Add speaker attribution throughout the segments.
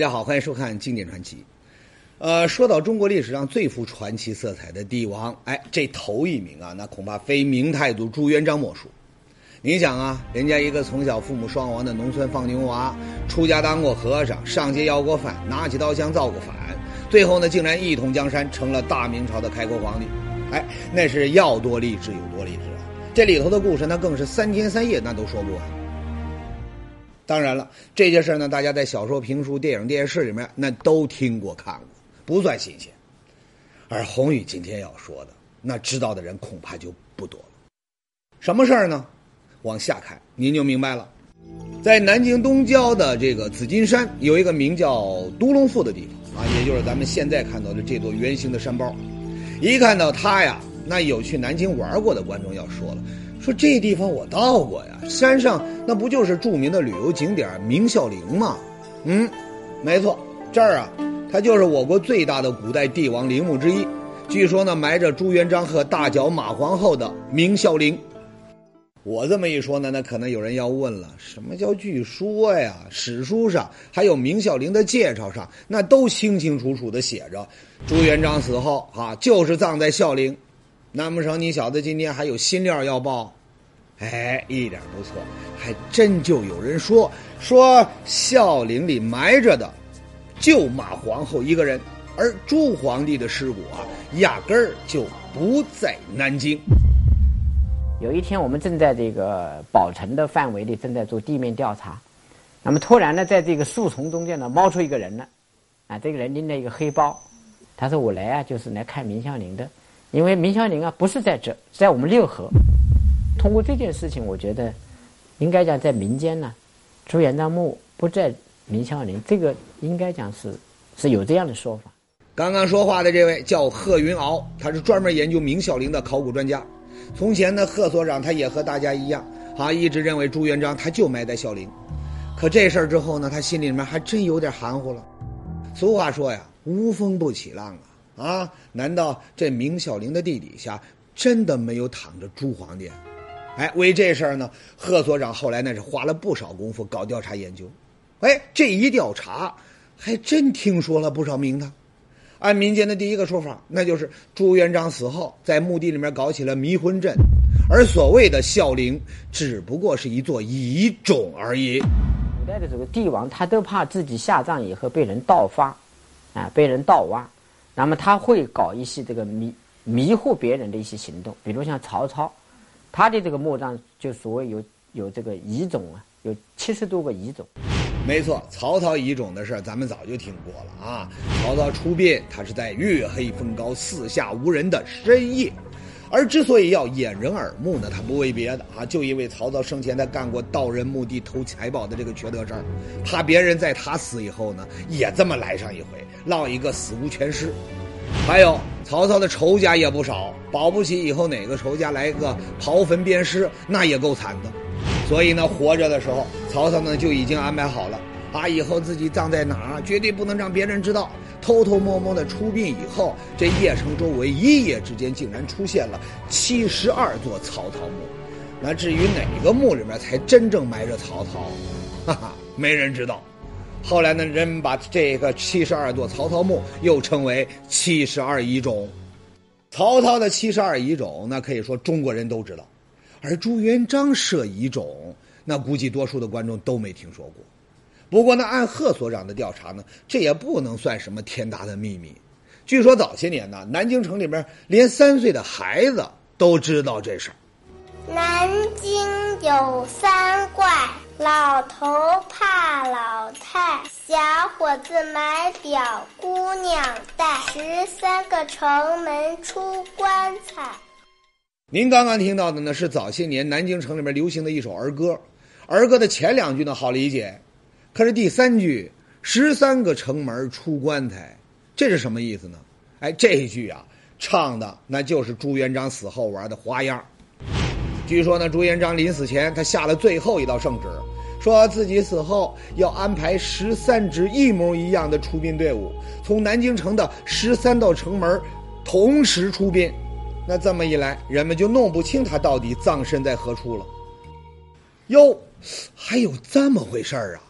Speaker 1: 大家好，欢迎收看《经典传奇》。呃，说到中国历史上最富传奇色彩的帝王，哎，这头一名啊，那恐怕非明太祖朱元璋莫属。你想啊，人家一个从小父母双亡的农村放牛娃，出家当过和尚，上街要过饭，拿起刀枪造过反，最后呢，竟然一统江山，成了大明朝的开国皇帝。哎，那是要多励志有多励志啊！这里头的故事，那更是三天三夜那都说不完。当然了，这些事儿呢，大家在小说、评书、电影、电视里面那都听过看过，不算新鲜。而宏宇今天要说的，那知道的人恐怕就不多了。什么事儿呢？往下看，您就明白了。在南京东郊的这个紫金山，有一个名叫都龙寺的地方啊，也就是咱们现在看到的这座圆形的山包。一看到它呀，那有去南京玩过的观众要说了，说这地方我到过呀，山上那不就是著名的旅游景点明孝陵吗？嗯，没错，这儿啊，它就是我国最大的古代帝王陵墓之一，据说呢，埋着朱元璋和大脚马皇后的明孝陵。我这么一说呢，那可能有人要问了：什么叫据说呀？史书上还有明孝陵的介绍上，那都清清楚楚的写着，朱元璋死后啊，就是葬在孝陵。难不成你小子今天还有新料要报？哎，一点不错，还真就有人说说孝陵里埋着的，就马皇后一个人，而朱皇帝的尸骨啊，压根儿就不在南京。
Speaker 2: 有一天，我们正在这个宝城的范围里正在做地面调查，那么突然呢，在这个树丛中间呢，冒出一个人来，啊，这个人拎着一个黑包，他说：“我来啊，就是来看明孝陵的，因为明孝陵啊不是在这，在我们六合。通过这件事情，我觉得应该讲在民间呢，朱元璋墓不在明孝陵，这个应该讲是是有这样的说法。”
Speaker 1: 刚刚说话的这位叫贺云鳌，他是专门研究明孝陵的考古专家。从前呢，贺所长他也和大家一样，啊，一直认为朱元璋他就埋在孝陵。可这事儿之后呢，他心里面还真有点含糊了。俗话说呀，无风不起浪啊！啊，难道这明孝陵的地底下真的没有躺着朱皇帝？哎，为这事儿呢，贺所长后来那是花了不少功夫搞调查研究。哎，这一调查，还真听说了不少名堂。按民间的第一个说法，那就是朱元璋死后，在墓地里面搞起了迷魂阵，而所谓的孝陵，只不过是一座遗冢而已。
Speaker 2: 古代的这个帝王，他都怕自己下葬以后被人盗发，啊，被人盗挖，那么他会搞一些这个迷迷惑别人的一些行动，比如像曹操，他的这个墓葬就所谓有有这个遗冢啊，有七十多个遗冢。
Speaker 1: 没错，曹操遗冢的事咱们早就听过了啊。曹操出殡，他是在月黑风高、四下无人的深夜，而之所以要掩人耳目呢，他不为别的啊，就因为曹操生前他干过盗人墓地、偷财宝的这个缺德事儿，怕别人在他死以后呢，也这么来上一回，落一个死无全尸。还有曹操的仇家也不少，保不齐以后哪个仇家来个刨坟鞭尸，那也够惨的。所以呢，活着的时候，曹操呢就已经安排好了，啊，以后自己葬在哪儿，绝对不能让别人知道。偷偷摸摸的出殡以后，这邺城周围一夜之间竟然出现了七十二座曹操墓。那至于哪个墓里面才真正埋着曹操，哈哈，没人知道。后来呢，人们把这个七十二座曹操墓又称为七十二遗冢。曹操的七十二遗冢，那可以说中国人都知道。而朱元璋设遗冢，那估计多数的观众都没听说过。不过呢，按贺所长的调查呢，这也不能算什么天大的秘密。据说早些年呢，南京城里边连三岁的孩子都知道这事儿。
Speaker 3: 南京有三怪：老头怕老太，小伙子买表姑娘戴，十三个城门出棺材。
Speaker 1: 您刚刚听到的呢，是早些年南京城里面流行的一首儿歌。儿歌的前两句呢好理解，可是第三句“十三个城门出棺材”，这是什么意思呢？哎，这一句啊，唱的那就是朱元璋死后玩的花样。据说呢，朱元璋临死前他下了最后一道圣旨，说自己死后要安排十三支一模一样的出殡队伍，从南京城的十三道城门同时出殡。那这么一来，人们就弄不清他到底葬身在何处了。哟，还有这么回事儿啊！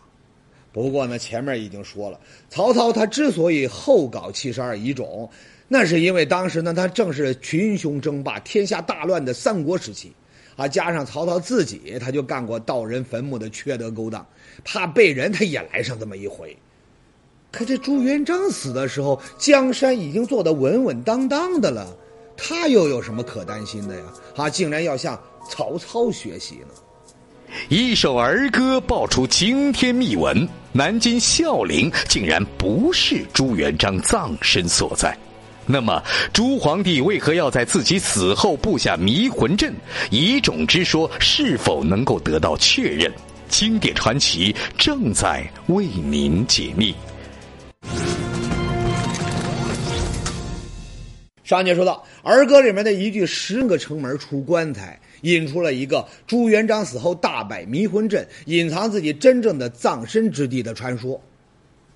Speaker 1: 不过呢，前面已经说了，曹操他之所以后搞七十二遗种，那是因为当时呢，他正是群雄争霸、天下大乱的三国时期，啊，加上曹操自己他就干过盗人坟墓的缺德勾当，怕被人他也来上这么一回。可这朱元璋死的时候，江山已经做得稳稳当当的了，他又有什么可担心的呀？啊，竟然要向曹操学习呢？
Speaker 4: 一首儿歌爆出惊天秘闻：南京孝陵竟然不是朱元璋葬身所在。那么，朱皇帝为何要在自己死后布下迷魂阵？遗种之说是否能够得到确认？经典传奇正在为您解密。
Speaker 1: 上节说到儿歌里面的一句“十个城门出棺材”，引出了一个朱元璋死后大摆迷魂阵，隐藏自己真正的葬身之地的传说。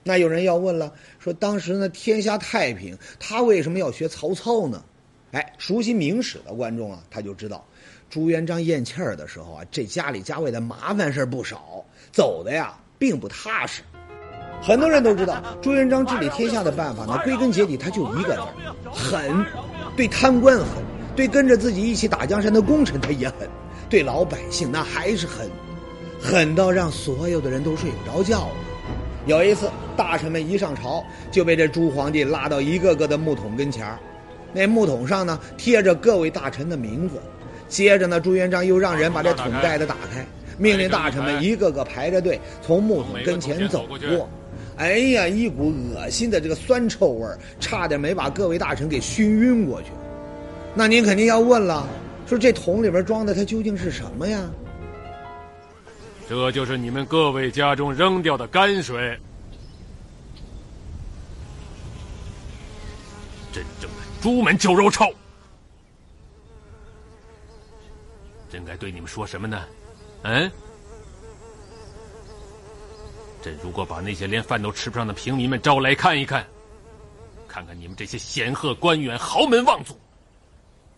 Speaker 1: 那有人要问了，说当时呢天下太平，他为什么要学曹操呢？哎，熟悉明史的观众啊，他就知道，朱元璋咽气儿的时候啊，这家里家外的麻烦事儿不少，走的呀并不踏实。很多人都知道，朱元璋治理天下的办法呢，归根结底他就一个字狠。对贪官狠，对跟着自己一起打江山的功臣他也狠，对老百姓那还是狠，狠到让所有的人都睡不着觉。有一次，大臣们一上朝，就被这朱皇帝拉到一个个的木桶跟前儿，那木桶上呢贴着各位大臣的名字。接着呢，朱元璋又让人把这桶盖子打开，命令大臣们一个个排着队从木桶跟前走过。哎呀，一股恶心的这个酸臭味儿，差点没把各位大臣给熏晕过去。那您肯定要问了，说这桶里边装的它究竟是什么呀？
Speaker 5: 这就是你们各位家中扔掉的泔水，真正的朱门酒肉臭。朕该对你们说什么呢？嗯？朕如果把那些连饭都吃不上的平民们招来看一看，看看你们这些显赫官员、豪门望族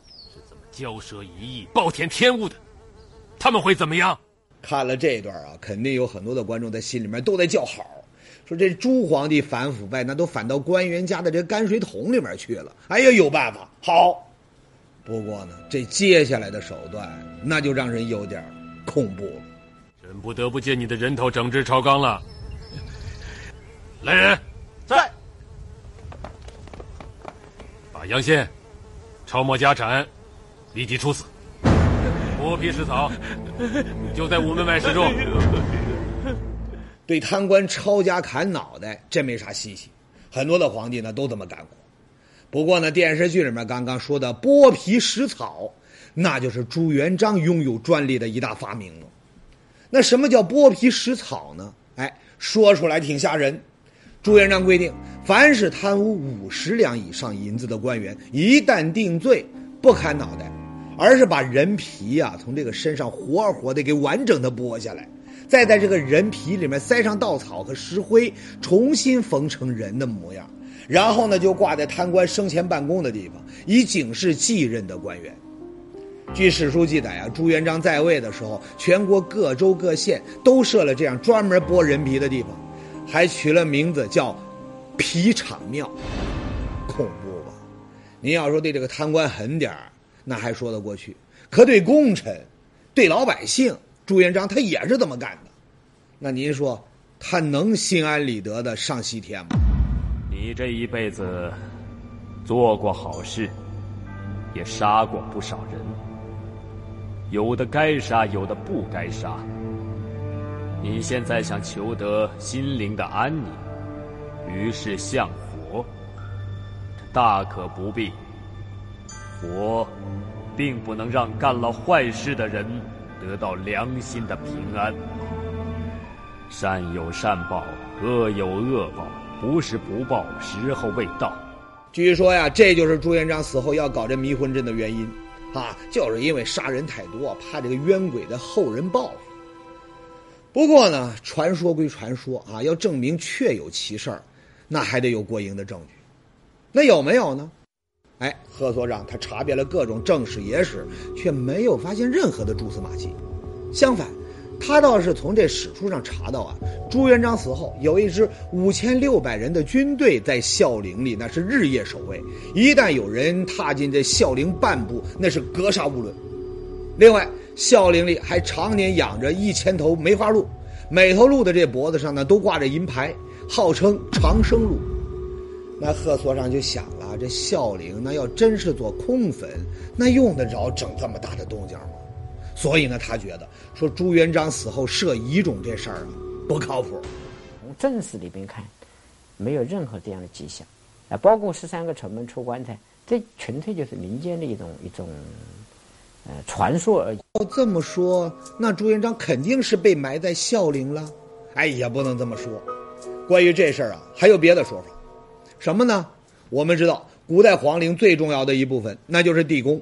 Speaker 5: 是怎么骄奢淫逸、暴殄天物的，他们会怎么样？
Speaker 1: 看了这一段啊，肯定有很多的观众在心里面都在叫好，说这朱皇帝反腐败，那都反到官员家的这泔水桶里面去了。哎呀，有办法好，不过呢，这接下来的手段那就让人有点恐怖了。
Speaker 5: 朕不得不借你的人头整治朝纲了。来人，
Speaker 6: 在。
Speaker 5: 把杨宪抄没家产，立即处死。剥皮食草，就在午门外示众。
Speaker 1: 对贪官抄家砍脑袋，真没啥稀奇，很多的皇帝呢都这么干过。不过呢，电视剧里面刚刚说的剥皮食草，那就是朱元璋拥有专利的一大发明了。那什么叫剥皮食草呢？哎，说出来挺吓人。朱元璋规定，凡是贪污五十两以上银子的官员，一旦定罪，不砍脑袋，而是把人皮呀从这个身上活活的给完整的剥下来，再在这个人皮里面塞上稻草和石灰，重新缝成人的模样，然后呢就挂在贪官生前办公的地方，以警示继任的官员。据史书记载啊，朱元璋在位的时候，全国各州各县都设了这样专门剥人皮的地方。还取了名字叫“皮场庙”，恐怖吧？您要说对这个贪官狠点儿，那还说得过去；可对功臣、对老百姓，朱元璋他也是这么干的。那您说他能心安理得的上西天吗？
Speaker 6: 你这一辈子做过好事，也杀过不少人，有的该杀，有的不该杀。你现在想求得心灵的安宁，于是向佛，大可不必。佛并不能让干了坏事的人得到良心的平安。善有善报，恶有恶报，不是不报，时候未到。
Speaker 1: 据说呀，这就是朱元璋死后要搞这迷魂阵的原因，啊，就是因为杀人太多，怕这个冤鬼的后人报复。不过呢，传说归传说啊，要证明确有其事儿，那还得有过硬的证据。那有没有呢？哎，贺所长他查遍了各种正史野史，却没有发现任何的蛛丝马迹。相反，他倒是从这史书上查到啊，朱元璋死后，有一支五千六百人的军队在孝陵里，那是日夜守卫。一旦有人踏进这孝陵半步，那是格杀勿论。另外，孝陵里还常年养着一千头梅花鹿，每头鹿的这脖子上呢都挂着银牌，号称长生鹿。那贺所长就想了，这孝陵那要真是座空坟，那用得着整这么大的动静吗？所以呢，他觉得说朱元璋死后设遗冢这事儿啊不靠谱。
Speaker 2: 从正史里边看，没有任何这样的迹象，啊，包括十三个城门出棺材，这纯粹就是民间的一种一种，呃，传说而已。
Speaker 1: 要这么说，那朱元璋肯定是被埋在孝陵了。哎，也不能这么说。关于这事儿啊，还有别的说法。什么呢？我们知道，古代皇陵最重要的一部分，那就是地宫。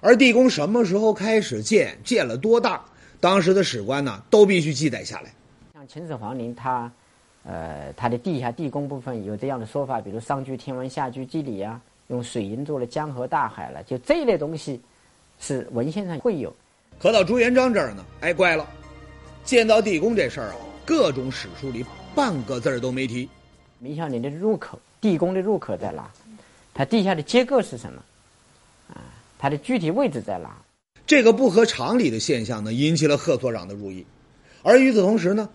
Speaker 1: 而地宫什么时候开始建，建了多大，当时的史官呢，都必须记载下来。
Speaker 2: 像秦始皇陵，它，呃，它的地下地宫部分有这样的说法，比如上居天文，下居地理啊，用水银做了江河大海了，就这一类东西，是文献上会有。
Speaker 1: 可到朱元璋这儿呢，哎，怪了，建造地宫这事儿啊，各种史书里半个字儿都没提。
Speaker 2: 明孝陵的入口，地宫的入口在哪？它地下的结构是什么？啊，它的具体位置在哪？
Speaker 1: 这个不合常理的现象呢，引起了贺所长的注意。而与此同时呢，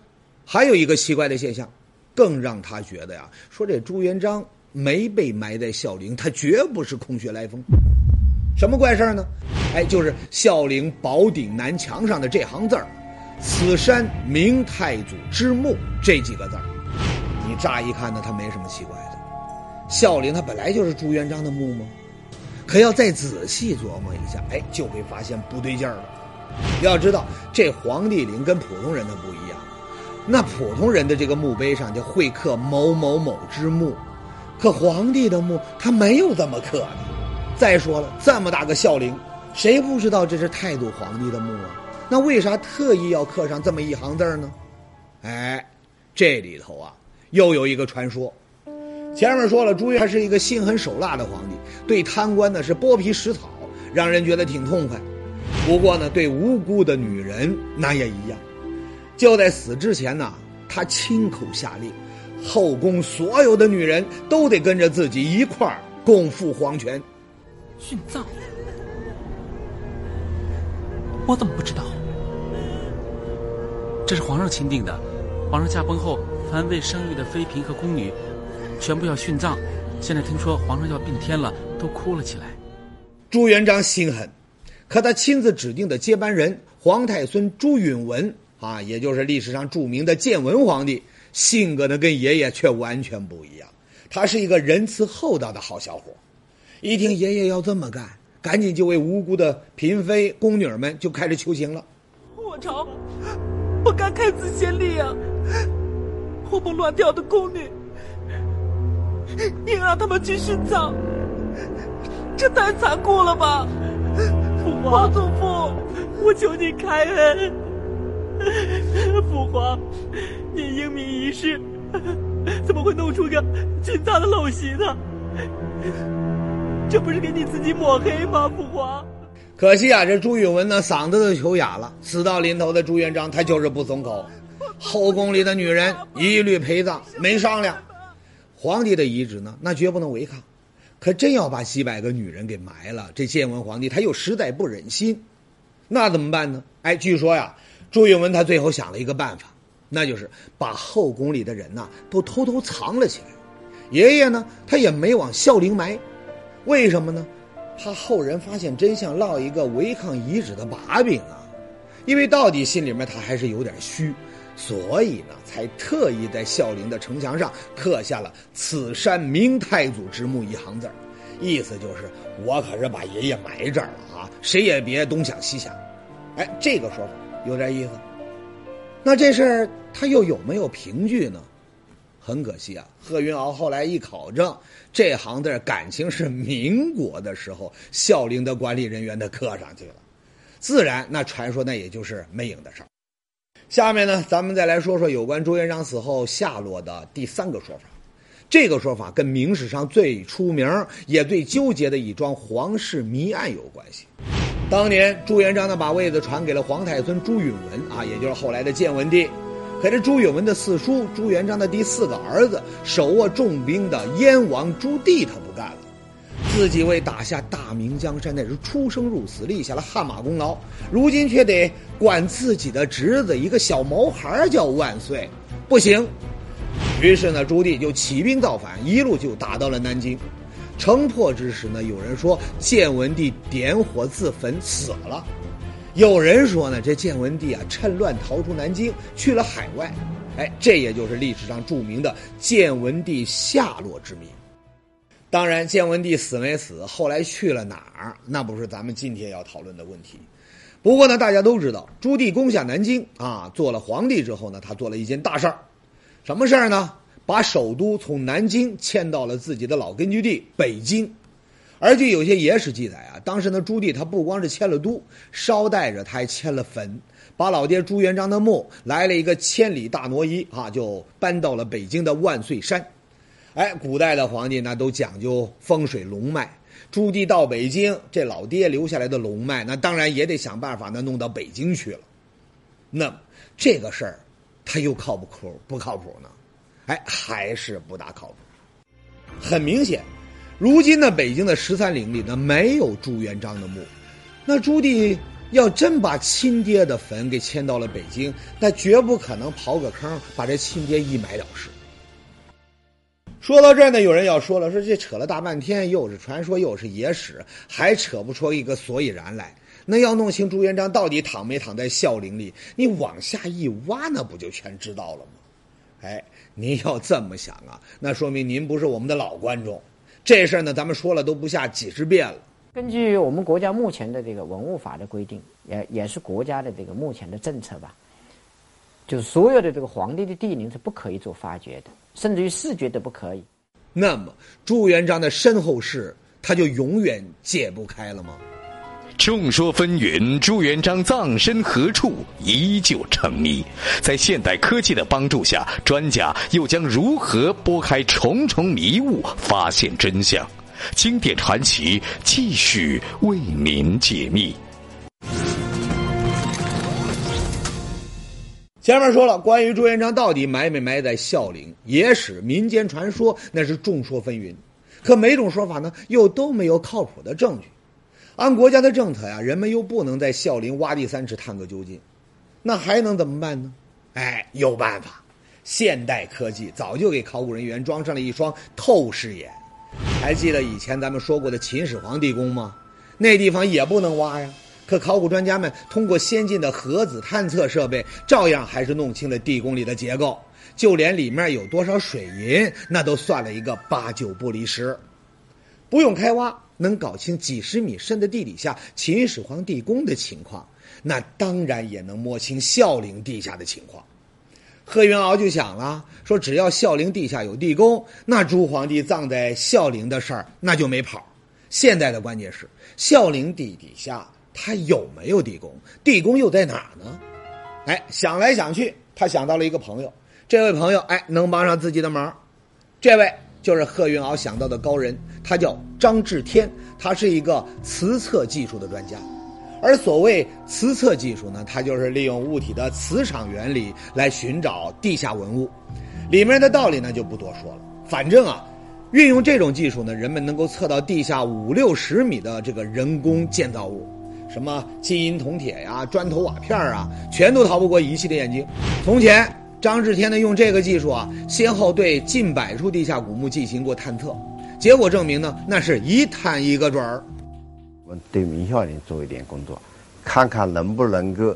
Speaker 1: 还有一个奇怪的现象，更让他觉得呀，说这朱元璋没被埋在孝陵，他绝不是空穴来风。什么怪事儿呢？哎，就是孝陵宝顶南墙上的这行字儿：“此山明太祖之墓”这几个字儿。你乍一看呢，它没什么奇怪的。孝陵它本来就是朱元璋的墓吗？可要再仔细琢磨一下，哎，就会发现不对劲儿了。要知道，这皇帝陵跟普通人的不一样，那普通人的这个墓碑上就会刻某某某之墓，可皇帝的墓他没有这么刻的。再说了，这么大个孝陵，谁不知道这是太祖皇帝的墓啊？那为啥特意要刻上这么一行字呢？哎，这里头啊。又有一个传说，前面说了，朱元是一个心狠手辣的皇帝，对贪官呢是剥皮食草，让人觉得挺痛快。不过呢，对无辜的女人那也一样。就在死之前呢，他亲口下令，后宫所有的女人都得跟着自己一块儿共赴黄泉。
Speaker 7: 殉葬？我怎么不知道？这是皇上钦定的，皇上驾崩后。凡未生育的妃嫔和宫女，全部要殉葬。现在听说皇上要病天了，都哭了起来。
Speaker 1: 朱元璋心狠，可他亲自指定的接班人皇太孙朱允文啊，也就是历史上著名的建文皇帝，性格呢跟爷爷却完全不一样。他是一个仁慈厚道的好小伙。一听爷爷要这么干，赶紧就为无辜的嫔妃宫女们就开始求情了。
Speaker 7: 我朝不敢开此先例啊！活蹦乱跳的宫女，硬让他们去殉葬，这太残酷了吧！父皇祖父，我求你开恩。父皇，你英明一世，怎么会弄出个殉葬的陋习呢？这不是给你自己抹黑吗？父皇。
Speaker 1: 可惜啊，这朱允文呢，嗓子都求哑了。死到临头的朱元璋，他就是不松口。后宫里的女人一律陪葬，没商量。皇帝的遗旨呢，那绝不能违抗。可真要把几百个女人给埋了，这建文皇帝他又实在不忍心，那怎么办呢？哎，据说呀，朱允文他最后想了一个办法，那就是把后宫里的人呐都偷偷藏了起来。爷爷呢，他也没往孝陵埋，为什么呢？怕后人发现真相，落一个违抗遗旨的把柄啊。因为到底心里面他还是有点虚。所以呢，才特意在孝陵的城墙上刻下了“此山明太祖之墓”一行字意思就是我可是把爷爷埋这儿了啊，谁也别东想西想。哎，这个说法有点意思。那这事儿他又有没有凭据呢？很可惜啊，贺云鳌后来一考证，这行字感情是民国的时候孝陵的管理人员的刻上去了，自然那传说那也就是没影的事儿。下面呢，咱们再来说说有关朱元璋死后下落的第三个说法。这个说法跟明史上最出名也最纠结的一桩皇室谜案有关系。当年朱元璋呢，把位子传给了皇太孙朱允文啊，也就是后来的建文帝。可这朱允文的四叔朱元璋的第四个儿子，手握重兵的燕王朱棣，他不干了，自己为打下大明江山那是出生入死，立下了汗马功劳，如今却得管自己的侄子一个小毛孩叫万岁，不行。于是呢，朱棣就起兵造反，一路就打到了南京。城破之时呢，有人说建文帝点火自焚死了。有人说呢，这建文帝啊，趁乱逃出南京，去了海外。哎，这也就是历史上著名的建文帝下落之谜。当然，建文帝死没死，后来去了哪儿，那不是咱们今天要讨论的问题。不过呢，大家都知道，朱棣攻下南京啊，做了皇帝之后呢，他做了一件大事儿，什么事儿呢？把首都从南京迁到了自己的老根据地北京。而据有些野史记载啊，当时呢，朱棣他不光是迁了都，捎带着他还迁了坟，把老爹朱元璋的墓来了一个千里大挪移啊，就搬到了北京的万岁山。哎，古代的皇帝那都讲究风水龙脉，朱棣到北京，这老爹留下来的龙脉，那当然也得想办法呢弄到北京去了。那这个事儿，他又靠不靠不靠谱呢？哎，还是不大靠谱。很明显。如今的，北京的十三陵里呢没有朱元璋的墓，那朱棣要真把亲爹的坟给迁到了北京，那绝不可能刨个坑把这亲爹一埋了事。说到这儿呢，有人要说了，说这扯了大半天，又是传说，又是野史，还扯不出一个所以然来。那要弄清朱元璋到底躺没躺在孝陵里，你往下一挖，那不就全知道了吗？哎，您要这么想啊，那说明您不是我们的老观众。这事儿呢，咱们说了都不下几十遍了。
Speaker 2: 根据我们国家目前的这个文物法的规定，也也是国家的这个目前的政策吧，就是所有的这个皇帝的帝陵是不可以做发掘的，甚至于视觉都不可以。
Speaker 1: 那么朱元璋的身后事，他就永远解不开了吗？
Speaker 4: 众说纷纭，朱元璋葬身何处依旧成谜。在现代科技的帮助下，专家又将如何拨开重重迷雾，发现真相？经典传奇继续为您解密。
Speaker 1: 前面说了，关于朱元璋到底埋没埋在孝陵，野史、民间传说那是众说纷纭，可每种说法呢，又都没有靠谱的证据。按国家的政策呀，人们又不能在孝陵挖地三尺探个究竟，那还能怎么办呢？哎，有办法！现代科技早就给考古人员装上了一双透视眼。还记得以前咱们说过的秦始皇地宫吗？那地方也不能挖呀。可考古专家们通过先进的核子探测设备，照样还是弄清了地宫里的结构，就连里面有多少水银，那都算了一个八九不离十。不用开挖。能搞清几十米深的地底下秦始皇地宫的情况，那当然也能摸清孝陵地下的情况。贺云鳌就想了，说只要孝陵地下有地宫，那朱皇帝葬在孝陵的事儿那就没跑。现在的关键是孝陵地底下他有没有地宫，地宫又在哪呢？哎，想来想去，他想到了一个朋友，这位朋友哎能帮上自己的忙，这位。就是贺云鳌想到的高人，他叫张志天，他是一个磁测技术的专家。而所谓磁测技术呢，它就是利用物体的磁场原理来寻找地下文物。里面的道理呢就不多说了。反正啊，运用这种技术呢，人们能够测到地下五六十米的这个人工建造物，什么金银铜铁呀、砖头瓦片啊，全都逃不过仪器的眼睛。从前。张志天呢，用这个技术啊，先后对近百处地下古墓进行过探测，结果证明呢，那是一探一个准儿。
Speaker 8: 我们对明孝陵做一点工作，看看能不能够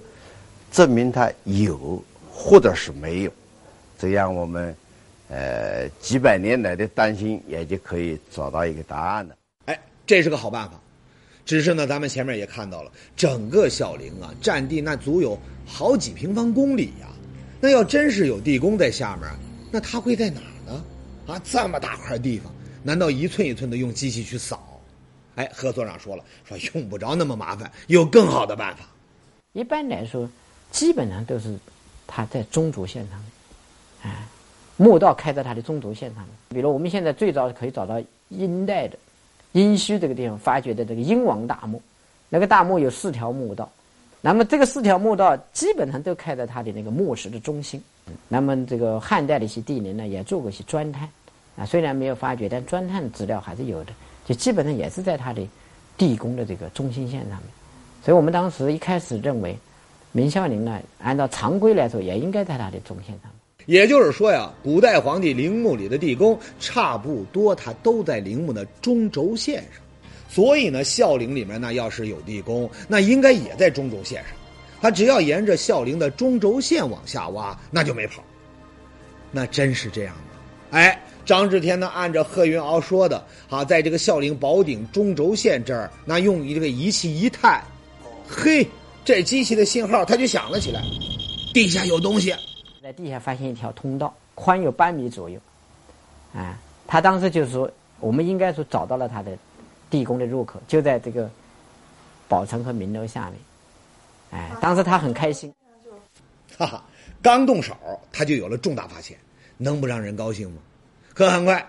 Speaker 8: 证明它有或者是没有，这样我们呃几百年来的担心也就可以找到一个答案了。
Speaker 1: 哎，这是个好办法，只是呢，咱们前面也看到了，整个孝陵啊，占地那足有好几平方公里呀。那要真是有地宫在下面，那它会在哪儿呢？啊，这么大块地方，难道一寸一寸的用机器去扫？哎，何所长说了，说用不着那么麻烦，有更好的办法。
Speaker 2: 一般来说，基本上都是它在中轴线上，哎，墓道开在它的中轴线上。比如我们现在最早可以找到殷代的殷墟这个地方发掘的这个殷王大墓，那个大墓有四条墓道，那么这个四条墓道基本上都开在它的那个墓室的中心。那么这个汉代的一些地灵呢，也做过一些钻探，啊，虽然没有发掘，但钻探资料还是有的，就基本上也是在它的地宫的这个中心线上面。所以我们当时一开始认为，明孝陵呢，按照常规来说，也应该在它的中线上面。
Speaker 1: 也就是说呀，古代皇帝陵墓里的地宫差不多，它都在陵墓的中轴线上。所以呢，孝陵里面呢，要是有地宫，那应该也在中轴线上。他只要沿着孝陵的中轴线往下挖，那就没跑。那真是这样吗？哎，张志天呢，按照贺云鳌说的，啊，在这个孝陵宝顶中轴线这儿，那用这个仪器一探，嘿，这机器的信号它就响了起来，地下有东西。
Speaker 2: 在地下发现一条通道，宽有半米左右，啊，他当时就是说，我们应该说找到了他的地宫的入口，就在这个宝城和明楼下面，哎，当时他很开心，
Speaker 1: 哈哈，刚动手他就有了重大发现，能不让人高兴吗？可很快，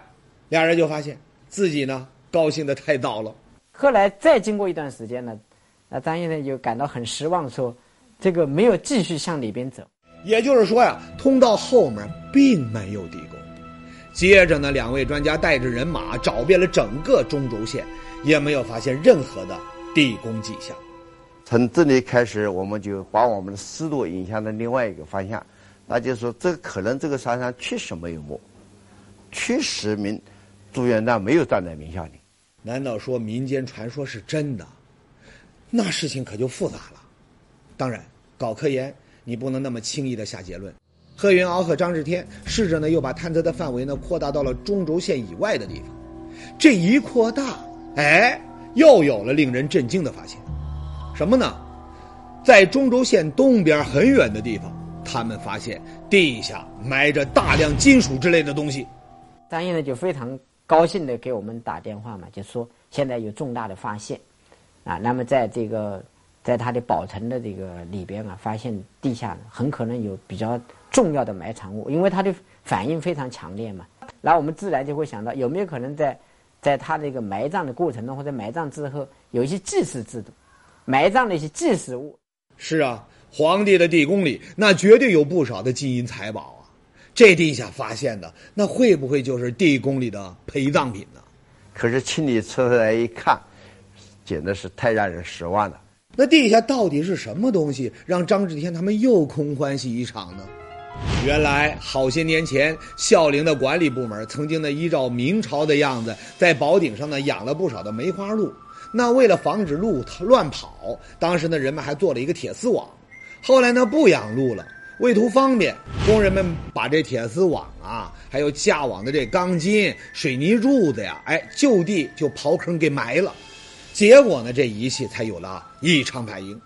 Speaker 1: 俩人就发现自己呢高兴的太早了。
Speaker 2: 后来再经过一段时间呢，那张先生就感到很失望，说这个没有继续向里边走。
Speaker 1: 也就是说呀，通道后面并没有地宫。接着呢，两位专家带着人马找遍了整个中轴线，也没有发现任何的地宫迹象。
Speaker 8: 从这里开始，我们就把我们的思路引向了另外一个方向，那就是说，这可能这个山上确实没有墓，确实明朱元璋没有葬在明孝陵。
Speaker 1: 难道说民间传说是真的？那事情可就复杂了。当然，搞科研。你不能那么轻易的下结论。贺云鳌和张志天试着呢，又把探测的范围呢扩大到了中轴线以外的地方。这一扩大，哎，又有了令人震惊的发现。什么呢？在中轴线东边很远的地方，他们发现地下埋着大量金属之类的东西。
Speaker 2: 张毅呢就非常高兴的给我们打电话嘛，就说现在有重大的发现，啊，那么在这个。在它的保存的这个里边啊，发现地下很可能有比较重要的埋藏物，因为它的反应非常强烈嘛。然后我们自然就会想到，有没有可能在在它这个埋葬的过程中，或者埋葬之后，有一些祭祀制度，埋葬的一些祭祀物。
Speaker 1: 是啊，皇帝的地宫里那绝对有不少的金银财宝啊。这地下发现的，那会不会就是地宫里的陪葬品呢？
Speaker 8: 可是清理出来一看，简直是太让人失望了。
Speaker 1: 那地下到底是什么东西，让张志天他们又空欢喜一场呢？原来好些年前，孝陵的管理部门曾经呢依照明朝的样子，在宝顶上呢养了不少的梅花鹿。那为了防止鹿乱跑，当时呢人们还做了一个铁丝网。后来呢不养鹿了，为图方便，工人们把这铁丝网啊，还有架网的这钢筋、水泥柱子呀，哎，就地就刨坑给埋了。结果呢，这仪器才有了异常反应，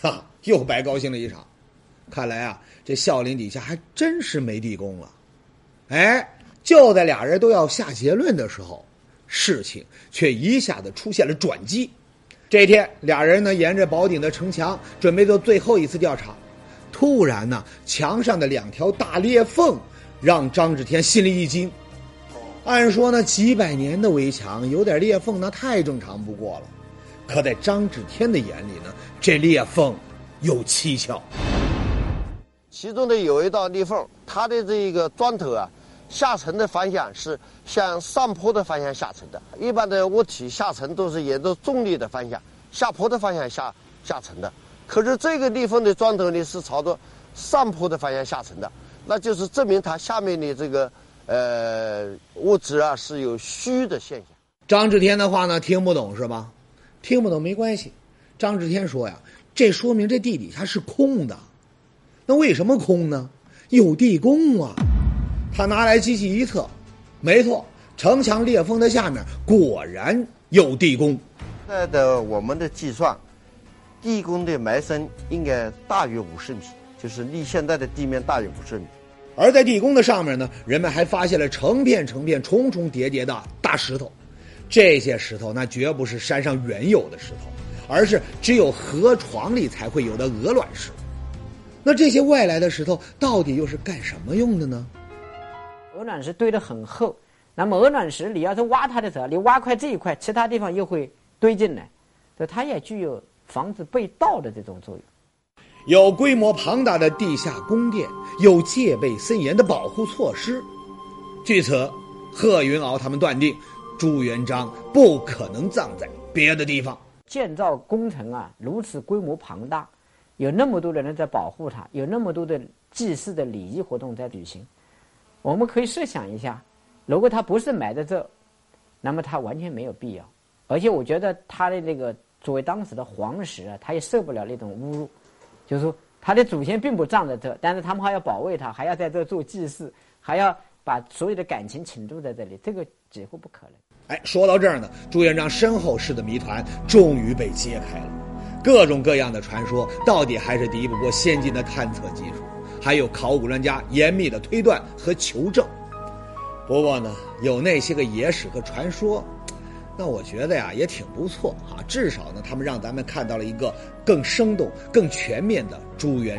Speaker 1: 哈，又白高兴了一场。看来啊，这孝陵底下还真是没地宫了。哎，就在俩人都要下结论的时候，事情却一下子出现了转机。这天，俩人呢沿着宝顶的城墙准备做最后一次调查，突然呢，墙上的两条大裂缝让张志天心里一惊。按说呢，几百年的围墙有点裂缝，那太正常不过了。可在张志天的眼里呢，这裂缝有蹊跷。
Speaker 8: 其中的有一道裂缝，它的这一个砖头啊，下沉的方向是向上坡的方向下沉的。一般的物体下沉都是沿着重力的方向下坡的方向下下沉的。可是这个裂缝的砖头呢，是朝着上坡的方向下沉的，那就是证明它下面的这个。呃，物质啊是有虚的现象。
Speaker 1: 张志天的话呢听不懂是吧？听不懂没关系。张志天说呀，这说明这地底下是空的。那为什么空呢？有地宫啊！他拿来机器一测，没错，城墙裂缝的下面果然有地宫。
Speaker 8: 现在的我们的计算，地宫的埋深应该大于五十米，就是离现在的地面大于五十米。
Speaker 1: 而在地宫的上面呢，人们还发现了成片成片、重重叠叠的大石头。这些石头那绝不是山上原有的石头，而是只有河床里才会有的鹅卵石。那这些外来的石头到底又是干什么用的呢？
Speaker 2: 鹅卵石堆得很厚，那么鹅卵石你要是挖它的时候，你挖块这一块，其他地方又会堆进来，所以它也具有防止被盗的这种作用。
Speaker 1: 有规模庞大的地下宫殿，有戒备森严的保护措施。据此，贺云鳌他们断定，朱元璋不可能葬在别的地方。
Speaker 2: 建造工程啊，如此规模庞大，有那么多的人在保护它，有那么多的祭祀的礼仪活动在举行。我们可以设想一下，如果他不是埋在这，那么他完全没有必要。而且我觉得他的这个作为当时的皇室啊，他也受不了那种侮辱。就是说，他的祖先并不葬在这，但是他们还要保卫他，还要在这做祭祀，还要把所有的感情倾注在这里，这个几乎不可能。
Speaker 1: 哎，说到这儿呢，朱元璋身后事的谜团终于被揭开了，各种各样的传说到底还是敌不过先进的探测技术，还有考古专家严密的推断和求证。不过呢，有那些个野史和传说。那我觉得呀，也挺不错啊，至少呢，他们让咱们看到了一个更生动、更全面的朱元。